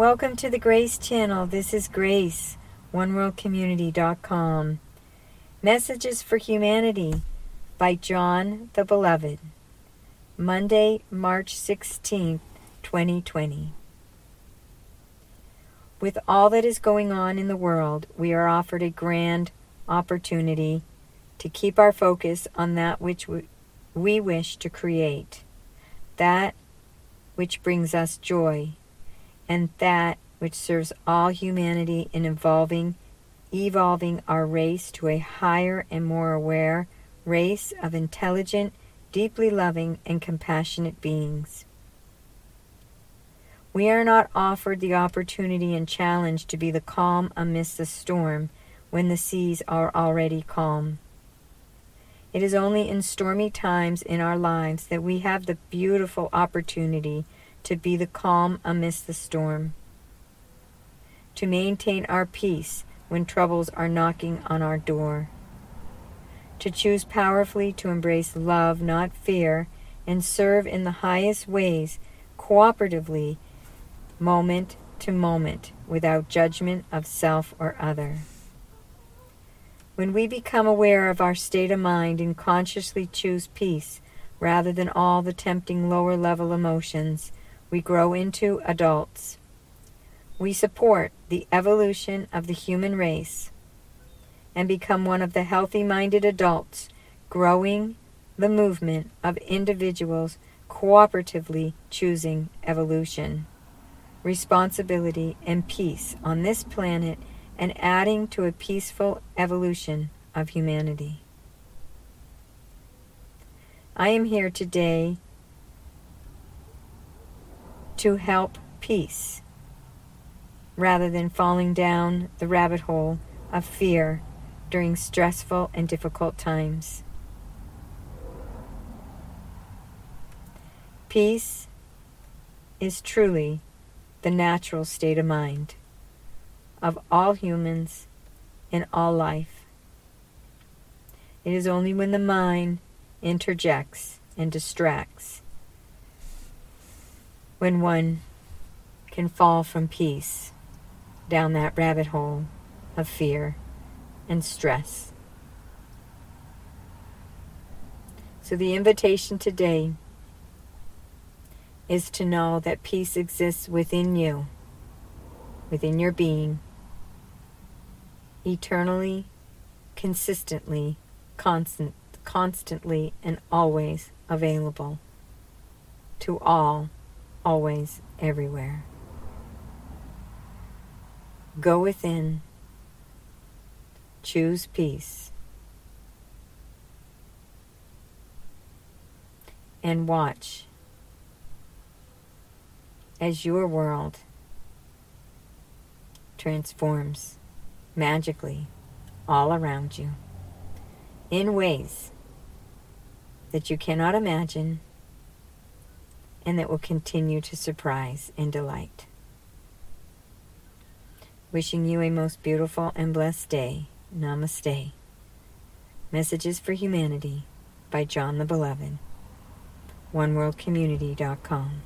Welcome to the Grace Channel. This is Grace, OneWorldCommunity.com. Messages for Humanity by John the Beloved. Monday, March 16th, 2020. With all that is going on in the world, we are offered a grand opportunity to keep our focus on that which we wish to create, that which brings us joy and that which serves all humanity in evolving evolving our race to a higher and more aware race of intelligent, deeply loving and compassionate beings. We are not offered the opportunity and challenge to be the calm amidst the storm when the seas are already calm. It is only in stormy times in our lives that we have the beautiful opportunity to be the calm amidst the storm, to maintain our peace when troubles are knocking on our door, to choose powerfully to embrace love, not fear, and serve in the highest ways, cooperatively, moment to moment, without judgment of self or other. When we become aware of our state of mind and consciously choose peace rather than all the tempting lower level emotions, we grow into adults. We support the evolution of the human race and become one of the healthy minded adults, growing the movement of individuals cooperatively choosing evolution, responsibility, and peace on this planet and adding to a peaceful evolution of humanity. I am here today to help peace rather than falling down the rabbit hole of fear during stressful and difficult times. Peace is truly the natural state of mind of all humans in all life. It is only when the mind interjects and distracts when one can fall from peace down that rabbit hole of fear and stress. So, the invitation today is to know that peace exists within you, within your being, eternally, consistently, constant, constantly, and always available to all always, everywhere. Go within, choose peace, and watch as your world transforms magically all around you in ways that you cannot imagine and that will continue to surprise and delight. Wishing you a most beautiful and blessed day. Namaste. Messages for Humanity by John the Beloved. OneWorldCommunity.com.